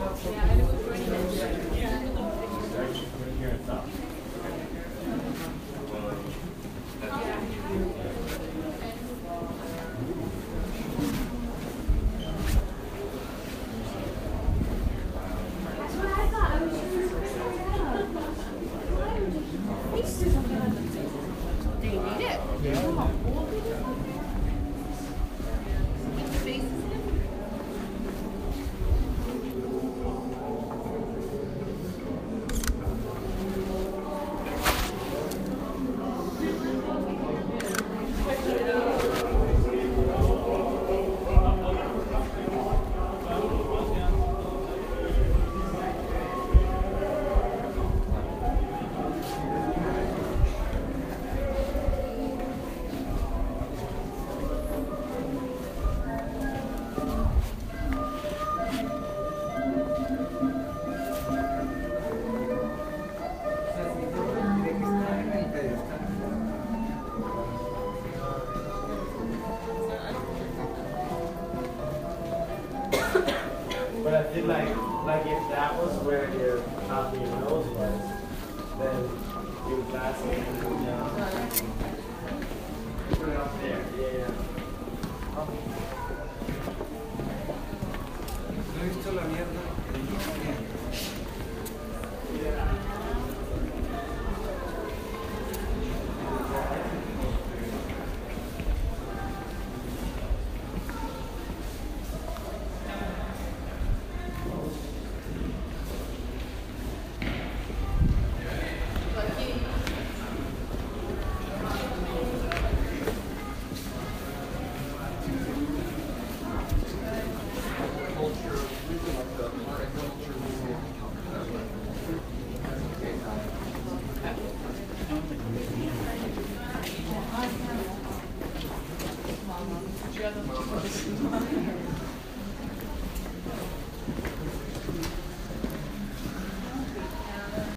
Yeah. But I feel like, like if that was where your top of your nose was, then your glass would be down. そうですね。